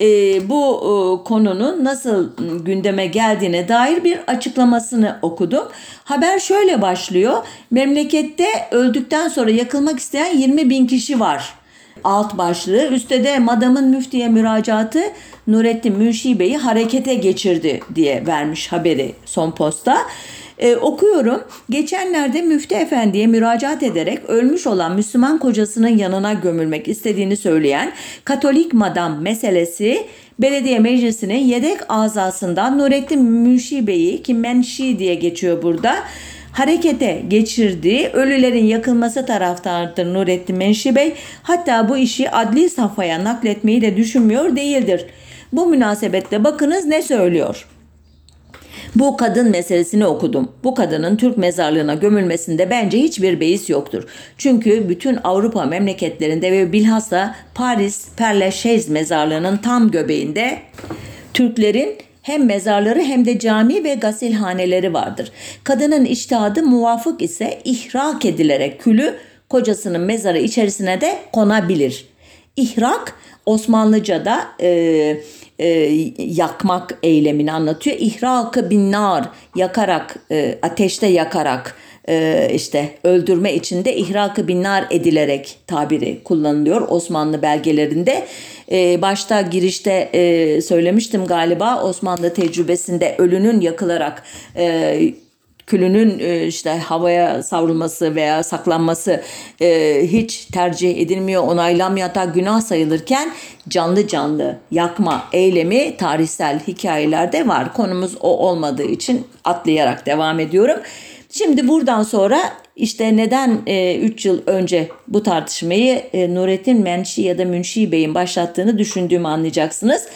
e, bu e, konunun nasıl gündeme geldiğine dair bir açıklamasını okudum. Haber şöyle başlıyor. Memlekette öldükten sonra yakılmak isteyen 20 bin kişi var alt başlığı. Üstte de madamın müftiye müracaatı Nurettin Münşi Bey'i harekete geçirdi diye vermiş haberi son posta. Ee, okuyorum. Geçenlerde Müftü Efendi'ye müracaat ederek ölmüş olan Müslüman kocasının yanına gömülmek istediğini söyleyen Katolik madam meselesi belediye meclisinin yedek azasından Nurettin Münşi Bey'i ki Menşi diye geçiyor burada harekete geçirdiği ölülerin yakılması taraftarıdır Nurettin Menşi Bey. Hatta bu işi adli safhaya nakletmeyi de düşünmüyor değildir. Bu münasebetle bakınız ne söylüyor. Bu kadın meselesini okudum. Bu kadının Türk mezarlığına gömülmesinde bence hiçbir beis yoktur. Çünkü bütün Avrupa memleketlerinde ve bilhassa Paris Lachaise mezarlığının tam göbeğinde Türklerin hem mezarları hem de cami ve gasilhaneleri vardır. Kadının iştihadı muvafık ise ihrak edilerek külü kocasının mezarı içerisine de konabilir. İhrak Osmanlıca'da e, e, yakmak eylemini anlatıyor. İhrakı bin nar yakarak e, ateşte yakarak e, işte öldürme içinde ihrakı bin nar edilerek tabiri kullanılıyor Osmanlı belgelerinde. E, başta girişte e, söylemiştim galiba Osmanlı tecrübesinde ölünün yakılarak e, külünün e, işte havaya savrulması veya saklanması e, hiç tercih edilmiyor, onaylanmıyor hatta günah sayılırken canlı canlı yakma eylemi tarihsel hikayelerde var. Konumuz o olmadığı için atlayarak devam ediyorum. Şimdi buradan sonra işte neden 3 e, yıl önce bu tartışmayı e, Nurettin Menşi ya da Münşi Bey'in başlattığını düşündüğümü anlayacaksınız.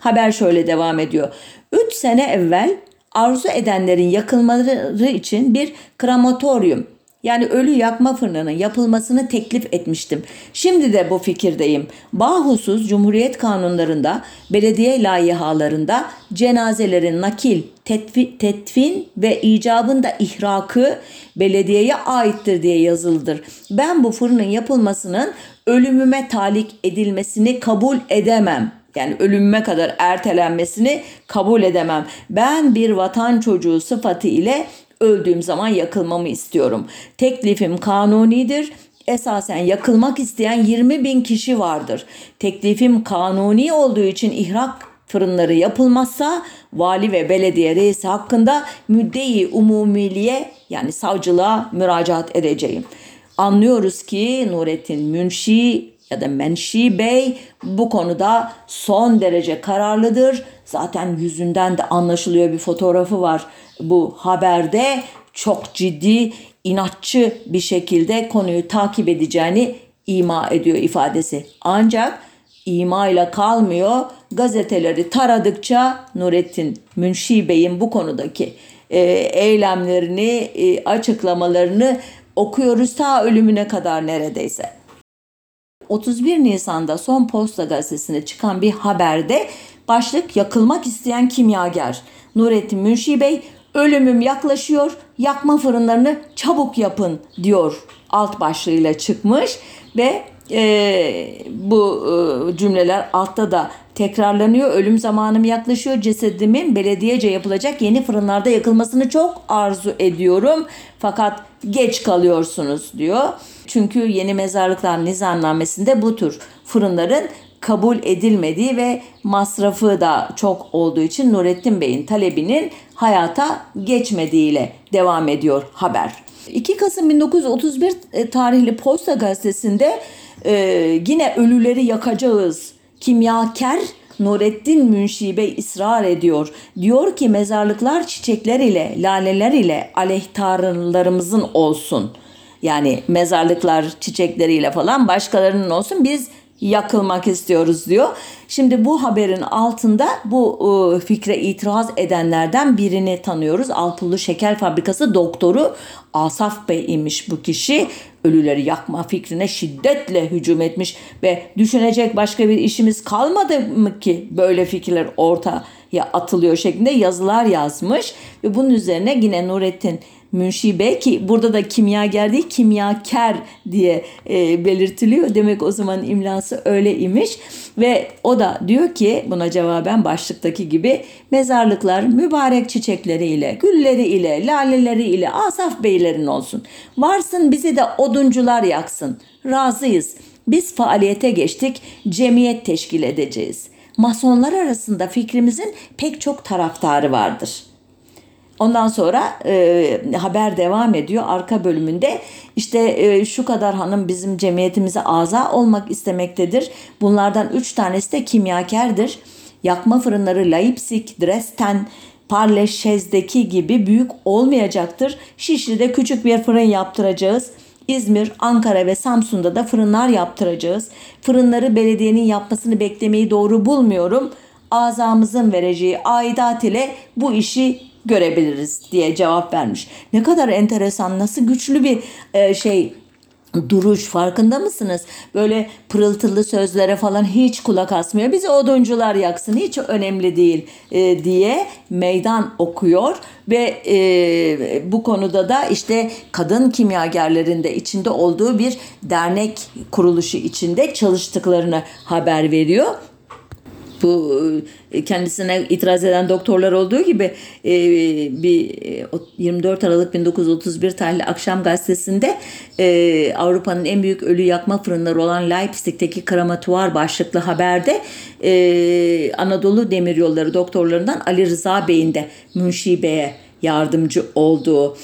Haber şöyle devam ediyor. 3 sene evvel arzu edenlerin yakılmaları için bir krematoryum yani ölü yakma fırınının yapılmasını teklif etmiştim. Şimdi de bu fikirdeyim. Bahusuz Cumhuriyet kanunlarında, belediye layihalarında cenazelerin nakil, tetfi, tetvin ve icabında ihrakı belediyeye aittir diye yazılıdır. Ben bu fırının yapılmasının ölümüme talik edilmesini kabul edemem yani ölümüme kadar ertelenmesini kabul edemem. Ben bir vatan çocuğu sıfatı ile öldüğüm zaman yakılmamı istiyorum. Teklifim kanunidir. Esasen yakılmak isteyen 20 bin kişi vardır. Teklifim kanuni olduğu için ihrak fırınları yapılmazsa vali ve belediye reisi hakkında müddeyi umumiliğe yani savcılığa müracaat edeceğim. Anlıyoruz ki Nurettin Münşi ya da Menşi Bey bu konuda son derece kararlıdır. Zaten yüzünden de anlaşılıyor bir fotoğrafı var bu haberde. Çok ciddi, inatçı bir şekilde konuyu takip edeceğini ima ediyor ifadesi. Ancak ima ile kalmıyor. Gazeteleri taradıkça Nurettin Münşi Bey'in bu konudaki e, eylemlerini, e, açıklamalarını okuyoruz ta ölümüne kadar neredeyse. 31 Nisan'da Son Posta gazetesine çıkan bir haberde başlık yakılmak isteyen kimyager Nurettin Münşi Bey ölümüm yaklaşıyor yakma fırınlarını çabuk yapın diyor alt başlığıyla çıkmış ve e, bu e, cümleler altta da tekrarlanıyor. Ölüm zamanım yaklaşıyor. Cesedimin belediyece yapılacak yeni fırınlarda yakılmasını çok arzu ediyorum. Fakat geç kalıyorsunuz diyor. Çünkü yeni mezarlıklar nizamnamesinde bu tür fırınların kabul edilmediği ve masrafı da çok olduğu için Nurettin Bey'in talebinin hayata geçmediğiyle devam ediyor haber. 2 Kasım 1931 e, tarihli Posta Gazetesi'nde e, yine ölüleri yakacağız. Kimyaker Nurettin Münşi Bey ısrar ediyor. Diyor ki mezarlıklar çiçekler ile, laleler ile aleyhtarlarımızın olsun. Yani mezarlıklar çiçekleriyle falan başkalarının olsun. Biz yakılmak istiyoruz diyor. Şimdi bu haberin altında bu e, fikre itiraz edenlerden birini tanıyoruz. Alpullu Şeker Fabrikası doktoru Asaf Bey imiş bu kişi. Ölüleri yakma fikrine şiddetle hücum etmiş ve düşünecek başka bir işimiz kalmadı mı ki böyle fikirler ortaya atılıyor şeklinde yazılar yazmış ve bunun üzerine yine Nurettin münşibe ki burada da kimyager değil kimyaker diye e, belirtiliyor. Demek o zaman imlası öyle imiş ve o da diyor ki buna cevaben başlıktaki gibi mezarlıklar mübarek çiçekleriyle, gülleriyle, laleleriyle Asaf beylerin olsun. Varsın bizi de oduncular yaksın. Razıyız. Biz faaliyete geçtik, cemiyet teşkil edeceğiz. Masonlar arasında fikrimizin pek çok taraftarı vardır.'' Ondan sonra e, haber devam ediyor. Arka bölümünde işte e, şu kadar hanım bizim cemiyetimize aza olmak istemektedir. Bunlardan üç tanesi de kimyakerdir. Yakma fırınları Leipzig, Dresden, Parleşez'deki gibi büyük olmayacaktır. Şişli'de küçük bir fırın yaptıracağız. İzmir, Ankara ve Samsun'da da fırınlar yaptıracağız. Fırınları belediyenin yapmasını beklemeyi doğru bulmuyorum. Azamızın vereceği aidat ile bu işi görebiliriz diye cevap vermiş. Ne kadar enteresan, nasıl güçlü bir e, şey duruş farkında mısınız? Böyle pırıltılı sözlere falan hiç kulak asmıyor. Bizi oduncular yaksın hiç önemli değil e, diye meydan okuyor ve e, bu konuda da işte kadın kimyagerlerinde içinde olduğu bir dernek kuruluşu içinde çalıştıklarını haber veriyor bu e, kendisine itiraz eden doktorlar olduğu gibi e, bir 24 e, Aralık 1931 tarihli Akşam Gazetesi'nde Avrupa'nın en büyük ölü yakma fırınları olan Leipzig'teki krematuar başlıklı haberde Anadolu Demiryolları doktorlarından Ali Rıza Bey'in de Münşi Bey'e yardımcı olduğu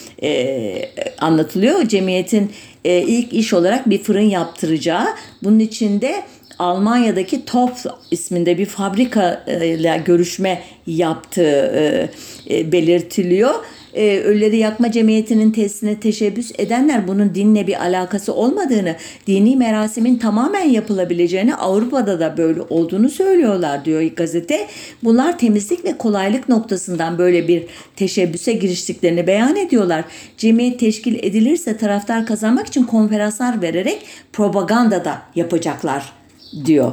anlatılıyor. Cemiyetin ilk iş olarak bir fırın yaptıracağı, bunun içinde Almanya'daki Topf isminde bir fabrika ile görüşme yaptığı e, e, belirtiliyor. E, Ölüleri Yakma Cemiyeti'nin tesisine teşebbüs edenler bunun dinle bir alakası olmadığını, dini merasimin tamamen yapılabileceğini, Avrupa'da da böyle olduğunu söylüyorlar diyor gazete. Bunlar temizlik ve kolaylık noktasından böyle bir teşebbüse giriştiklerini beyan ediyorlar. Cemiyet teşkil edilirse taraftar kazanmak için konferanslar vererek propaganda da yapacaklar diyor.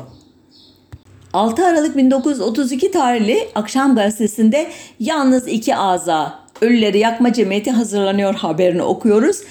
6 Aralık 1932 tarihli Akşam Gazetesi'nde yalnız iki aza ölüleri yakma cemiyeti hazırlanıyor haberini okuyoruz.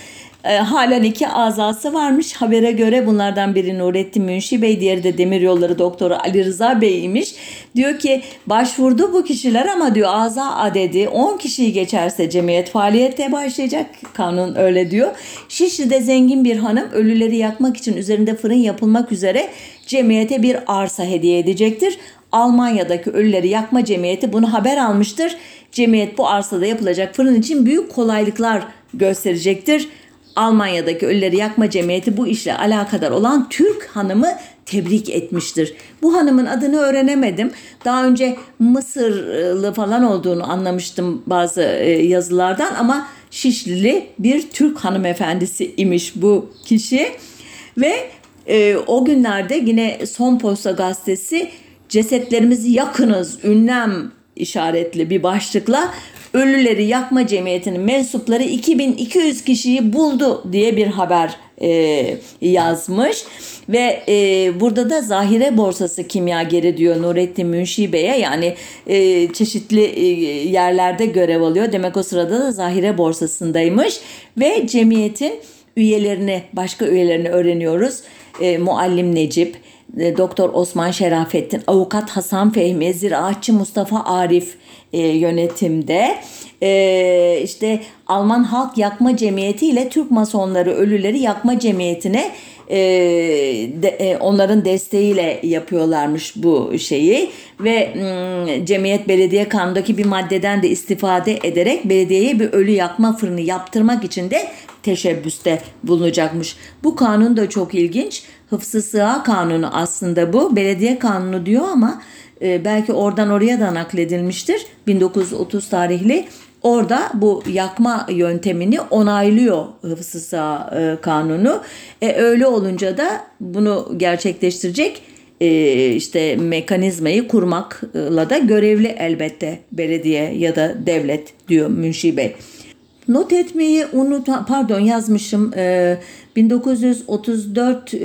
E, halen iki azası varmış. Habere göre bunlardan biri Nurettin Münşi Bey, diğeri de Demiryolları Doktoru Ali Rıza Bey imiş. Diyor ki başvurdu bu kişiler ama diyor aza adedi 10 kişiyi geçerse cemiyet faaliyete başlayacak. Kanun öyle diyor. Şişli'de zengin bir hanım ölüleri yakmak için üzerinde fırın yapılmak üzere cemiyete bir arsa hediye edecektir. Almanya'daki ölüleri yakma cemiyeti bunu haber almıştır. Cemiyet bu arsada yapılacak fırın için büyük kolaylıklar gösterecektir. Almanya'daki Ölüleri Yakma Cemiyeti bu işle alakadar olan Türk hanımı tebrik etmiştir. Bu hanımın adını öğrenemedim. Daha önce Mısırlı falan olduğunu anlamıştım bazı e, yazılardan ama Şişlili bir Türk hanımefendisi imiş bu kişi. Ve e, o günlerde yine Son Posta gazetesi cesetlerimizi yakınız ünlem işaretli bir başlıkla Ölüleri Yakma Cemiyeti'nin mensupları 2200 kişiyi buldu diye bir haber e, yazmış ve e, burada da Zahire Borsası kimyageri diyor Nurettin Münşi Bey'e yani e, çeşitli e, yerlerde görev alıyor. Demek o sırada da Zahire Borsası'ndaymış ve cemiyetin üyelerini başka üyelerini öğreniyoruz. E, Muallim Necip, e, Doktor Osman Şerafettin, Avukat Hasan Fehmi, Ziraatçı Mustafa Arif e, yönetimde. E, işte Alman Halk Yakma Cemiyeti ile Türk Masonları Ölüleri Yakma Cemiyeti'ne e, de, e, onların desteğiyle yapıyorlarmış bu şeyi ve m, Cemiyet Belediye Kanunu'ndaki bir maddeden de istifade ederek belediyeye bir ölü yakma fırını yaptırmak için de teşebbüste bulunacakmış. Bu kanun da çok ilginç. Hıfzı Sığa Kanunu aslında bu. Belediye kanunu diyor ama e, belki oradan oraya da nakledilmiştir. 1930 tarihli. Orada bu yakma yöntemini onaylıyor Hıfzı Sığa e, Kanunu. E, öyle olunca da bunu gerçekleştirecek e, işte mekanizmayı kurmakla da görevli elbette belediye ya da devlet diyor Münşi Bey. Not etmeyi unut pardon yazmışım. Ee, 1934 e,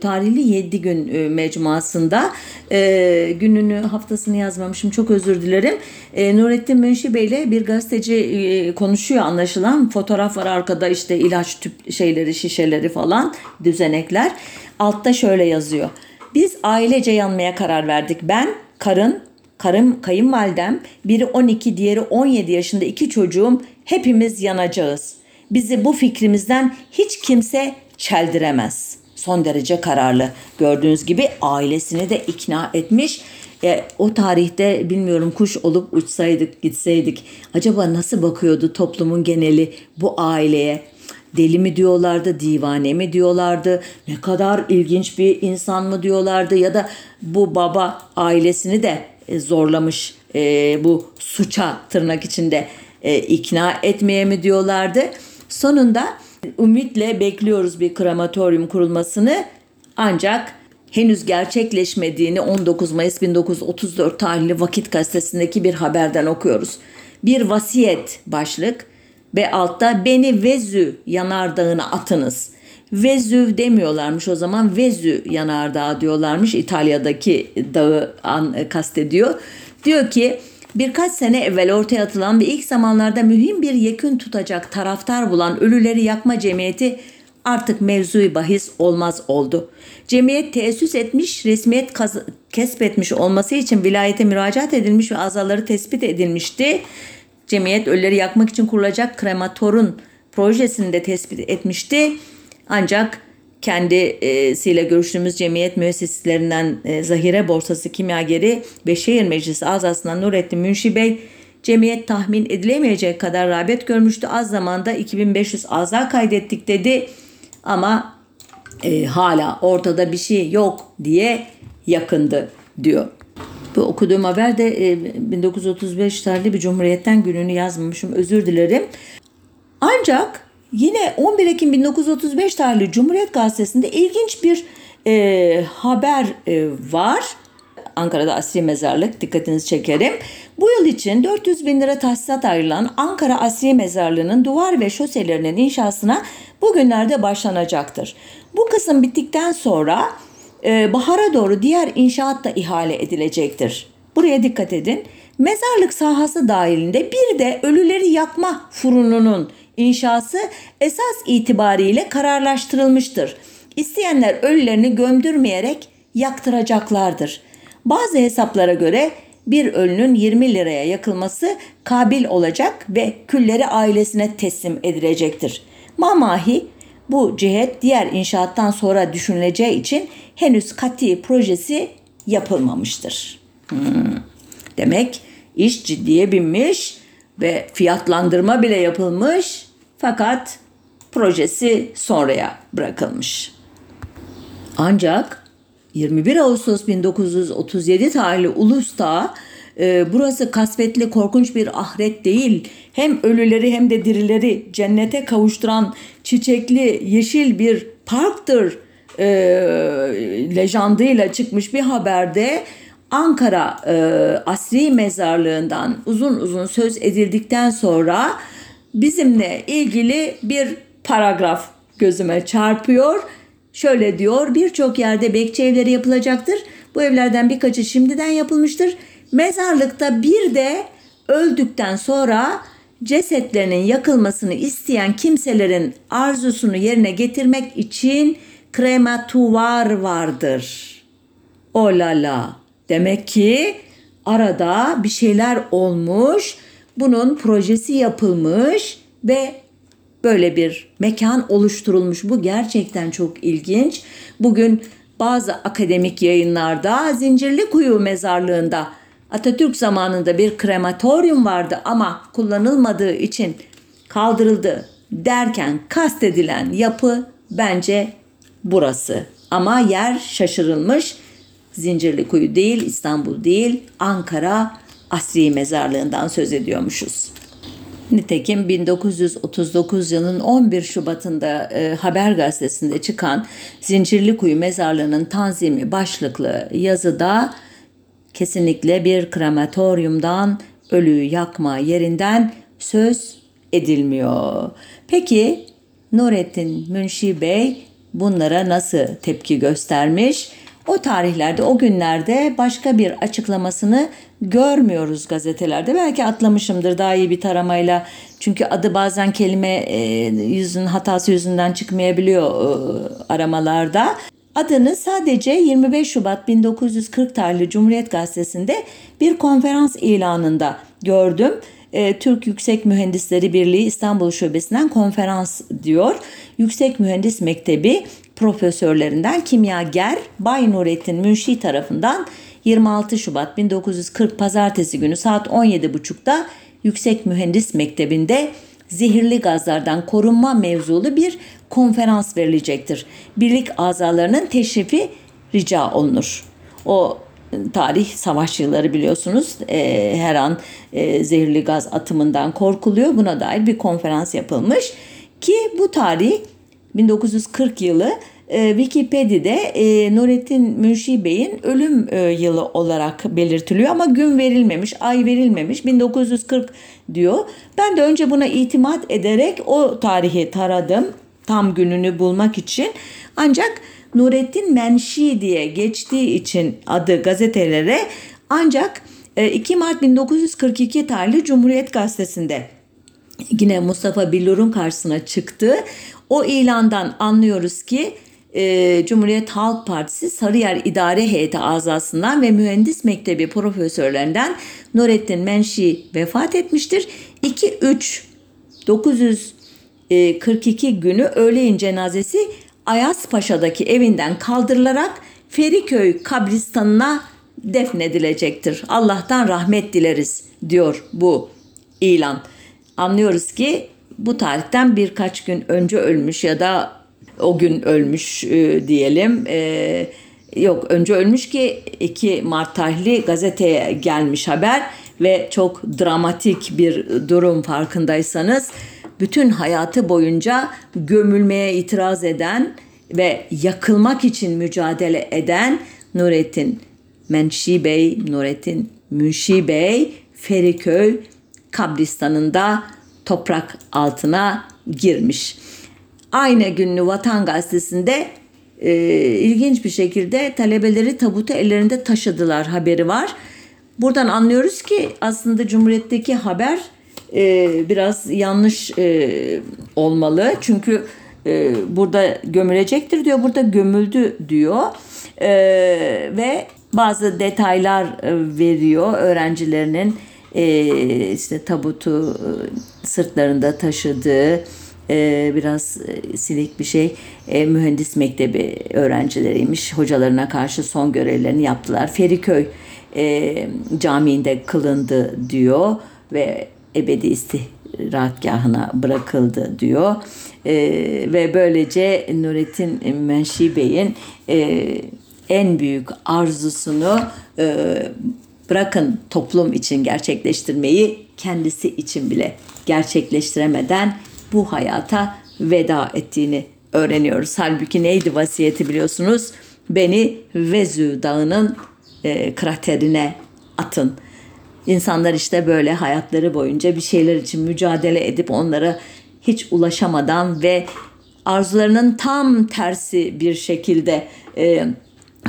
tarihli 7 gün e, mecmuasında e, gününü haftasını yazmamışım çok özür dilerim. E, Nurettin Münşi Bey ile bir gazeteci e, konuşuyor anlaşılan. Fotoğraf var arkada işte ilaç tüp şeyleri şişeleri falan düzenekler. Altta şöyle yazıyor. Biz ailece yanmaya karar verdik. Ben, karın, karım, kayınvalidem, biri 12, diğeri 17 yaşında iki çocuğum hepimiz yanacağız. Bizi bu fikrimizden hiç kimse çeldiremez son derece kararlı. Gördüğünüz gibi ailesini de ikna etmiş. E, o tarihte bilmiyorum kuş olup uçsaydık gitseydik acaba nasıl bakıyordu toplumun geneli bu aileye? Deli mi diyorlardı, divane mi diyorlardı, ne kadar ilginç bir insan mı diyorlardı ya da bu baba ailesini de e, zorlamış e, bu suça tırnak içinde e, ikna etmeye mi diyorlardı. Sonunda ümitle bekliyoruz bir krematoryum kurulmasını ancak henüz gerçekleşmediğini 19 Mayıs 1934 tarihli Vakit Gazetesi'ndeki bir haberden okuyoruz. Bir vasiyet başlık ve altta beni Vezü yanardağına atınız. Vezüv demiyorlarmış o zaman Vezü yanardağı diyorlarmış İtalya'daki dağı an, kastediyor. Diyor ki birkaç sene evvel ortaya atılan ve ilk zamanlarda mühim bir yekün tutacak taraftar bulan Ölüleri Yakma Cemiyeti artık mevzui bahis olmaz oldu. Cemiyet teessüs etmiş, resmiyet kaz- kesbetmiş olması için vilayete müracaat edilmiş ve azaları tespit edilmişti. Cemiyet ölüleri yakmak için kurulacak krematorun projesini de tespit etmişti. Ancak kendisiyle görüştüğümüz cemiyet müesseslerinden e, Zahire Borsası Kimyageri ve Meclisi azasından Nurettin Münşi Bey cemiyet tahmin edilemeyecek kadar rağbet görmüştü. Az zamanda 2500 aza kaydettik dedi ama e, hala ortada bir şey yok diye yakındı diyor. Bu okuduğum haber de e, 1935 tarihli bir cumhuriyetten gününü yazmamışım özür dilerim. Ancak yine 11 Ekim 1935 tarihli Cumhuriyet Gazetesi'nde ilginç bir e, haber e, var. Ankara'da Asri Mezarlık dikkatinizi çekerim. Bu yıl için 400 bin lira tahsisat ayrılan Ankara Asri Mezarlığı'nın duvar ve şoselerinin inşasına bugünlerde başlanacaktır. Bu kısım bittikten sonra e, bahara doğru diğer inşaat da ihale edilecektir. Buraya dikkat edin. Mezarlık sahası dahilinde bir de ölüleri yakma furununun inşası esas itibariyle kararlaştırılmıştır. İsteyenler ölülerini gömdürmeyerek yaktıracaklardır. Bazı hesaplara göre bir ölünün 20 liraya yakılması kabil olacak ve külleri ailesine teslim edilecektir. Mamahi bu cihet diğer inşaattan sonra düşünüleceği için henüz kati projesi yapılmamıştır. Hmm. Demek iş ciddiye binmiş ve fiyatlandırma bile yapılmış fakat projesi sonraya bırakılmış. Ancak 21 Ağustos 1937 tarihli Ulus'ta e, burası kasvetli korkunç bir ahiret değil hem ölüleri hem de dirileri cennete kavuşturan çiçekli yeşil bir parktır e, lejandıyla çıkmış bir haberde Ankara e, Asri Mezarlığı'ndan uzun uzun söz edildikten sonra bizimle ilgili bir paragraf gözüme çarpıyor. Şöyle diyor birçok yerde bekçi evleri yapılacaktır. Bu evlerden birkaçı şimdiden yapılmıştır. Mezarlıkta bir de öldükten sonra cesetlerinin yakılmasını isteyen kimselerin arzusunu yerine getirmek için krematuvar vardır. Olala. Demek ki arada bir şeyler olmuş, bunun projesi yapılmış ve böyle bir mekan oluşturulmuş. Bu gerçekten çok ilginç. Bugün bazı akademik yayınlarda Zincirli Kuyu Mezarlığı'nda Atatürk zamanında bir krematoryum vardı ama kullanılmadığı için kaldırıldı derken kastedilen yapı bence burası. Ama yer şaşırılmış. Zincirli Kuyu değil, İstanbul değil, Ankara Asri Mezarlığı'ndan söz ediyormuşuz. Nitekim 1939 yılının 11 Şubat'ında e, Haber Gazetesi'nde çıkan Zincirli Kuyu Mezarlığı'nın tanzimi başlıklı yazıda kesinlikle bir krematoryumdan, ölüyü yakma yerinden söz edilmiyor. Peki Nurettin Münşi Bey bunlara nasıl tepki göstermiş? O tarihlerde, o günlerde başka bir açıklamasını görmüyoruz gazetelerde. Belki atlamışımdır daha iyi bir taramayla. Çünkü adı bazen kelime e, yüzün hatası yüzünden çıkmayabiliyor e, aramalarda. Adını sadece 25 Şubat 1940 tarihli Cumhuriyet Gazetesi'nde bir konferans ilanında gördüm. E, Türk Yüksek Mühendisleri Birliği İstanbul Şubesi'nden konferans diyor. Yüksek Mühendis Mektebi profesörlerinden kimyager Bay Nurettin Münşi tarafından 26 Şubat 1940 Pazartesi günü saat 17.30'da Yüksek Mühendis Mektebi'nde zehirli gazlardan korunma mevzulu bir konferans verilecektir. Birlik azalarının teşrifi rica olunur. O tarih savaş yılları biliyorsunuz. E, her an e, zehirli gaz atımından korkuluyor. Buna dair bir konferans yapılmış ki bu tarih 1940 yılı e, Wikipedia'da e, Nurettin Münşi Bey'in ölüm e, yılı olarak belirtiliyor ama gün verilmemiş, ay verilmemiş. 1940 diyor. Ben de önce buna itimat ederek o tarihi taradım tam gününü bulmak için. Ancak Nurettin Menşi diye geçtiği için adı gazetelere ancak 2 Mart 1942 tarihli Cumhuriyet Gazetesi'nde yine Mustafa Billur'un karşısına çıktı. O ilandan anlıyoruz ki e, Cumhuriyet Halk Partisi Sarıyer İdare Heyeti azasından ve Mühendis Mektebi profesörlerinden Nurettin Menşi vefat etmiştir. 2-3 942 günü öğleyin cenazesi Ayazpaşa'daki evinden kaldırılarak Feriköy kabristanına defnedilecektir. Allah'tan rahmet dileriz diyor bu ilan. Anlıyoruz ki bu tarihten birkaç gün önce ölmüş ya da o gün ölmüş e, diyelim. E, yok önce ölmüş ki 2 Mart tarihli gazeteye gelmiş haber ve çok dramatik bir durum farkındaysanız bütün hayatı boyunca gömülmeye itiraz eden ve yakılmak için mücadele eden Nurettin Menşi Bey, Nurettin Münşi Bey Feriköy kabristanında toprak altına girmiş. Aynı günlü Vatan Gazetesi'nde e, ilginç bir şekilde talebeleri tabutu ellerinde taşıdılar haberi var. Buradan anlıyoruz ki aslında Cumhuriyet'teki haber e, biraz yanlış e, olmalı. Çünkü e, burada gömülecektir diyor. Burada gömüldü diyor. E, ve bazı detaylar e, veriyor öğrencilerinin e, işte tabutu e, sırtlarında taşıdığı e, biraz e, silik bir şey e, mühendis mektebi öğrencileriymiş. Hocalarına karşı son görevlerini yaptılar. Feriköy camiinde kılındı diyor ve ebedi istirahatgahına bırakıldı diyor. Ve böylece Nurettin Menşi Bey'in en büyük arzusunu bırakın toplum için gerçekleştirmeyi kendisi için bile gerçekleştiremeden bu hayata veda ettiğini öğreniyoruz. Halbuki neydi vasiyeti biliyorsunuz? Beni Vezü Dağı'nın e, kraterine atın. İnsanlar işte böyle hayatları boyunca bir şeyler için mücadele edip onlara hiç ulaşamadan ve arzularının tam tersi bir şekilde e,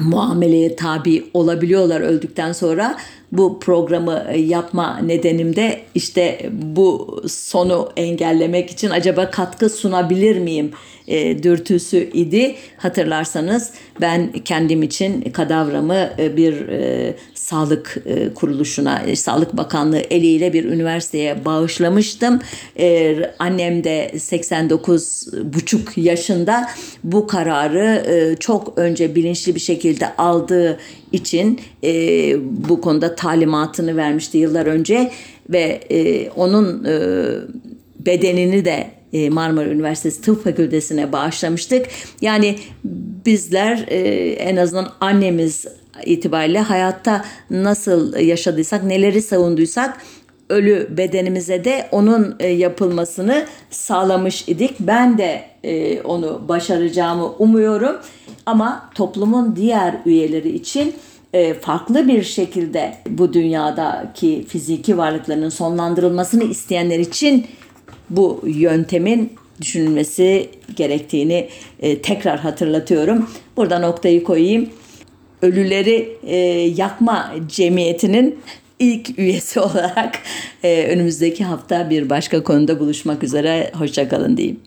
muameleye tabi olabiliyorlar öldükten sonra. Bu programı e, yapma nedenim de işte bu sonu engellemek için acaba katkı sunabilir miyim e, dürtüsü idi. Hatırlarsanız ben kendim için kadavramı e, bir e, sağlık e, kuruluşuna, e, Sağlık Bakanlığı eliyle bir üniversiteye bağışlamıştım. E, annem de 89 buçuk yaşında bu kararı e, çok önce bilinçli bir şekilde aldığı için e, bu konuda talimatını vermişti yıllar önce ve e, onun e, bedenini de Marmara Üniversitesi Tıp Fakültesine bağışlamıştık. Yani bizler e, en azından annemiz itibariyle hayatta nasıl yaşadıysak, neleri savunduysak ölü bedenimize de onun e, yapılmasını sağlamış idik. Ben de onu başaracağımı umuyorum. Ama toplumun diğer üyeleri için farklı bir şekilde bu dünyadaki fiziki varlıklarının sonlandırılmasını isteyenler için bu yöntemin düşünülmesi gerektiğini e, tekrar hatırlatıyorum. Burada noktayı koyayım. Ölüleri e, yakma cemiyetinin ilk üyesi olarak e, önümüzdeki hafta bir başka konuda buluşmak üzere. Hoşçakalın diyeyim.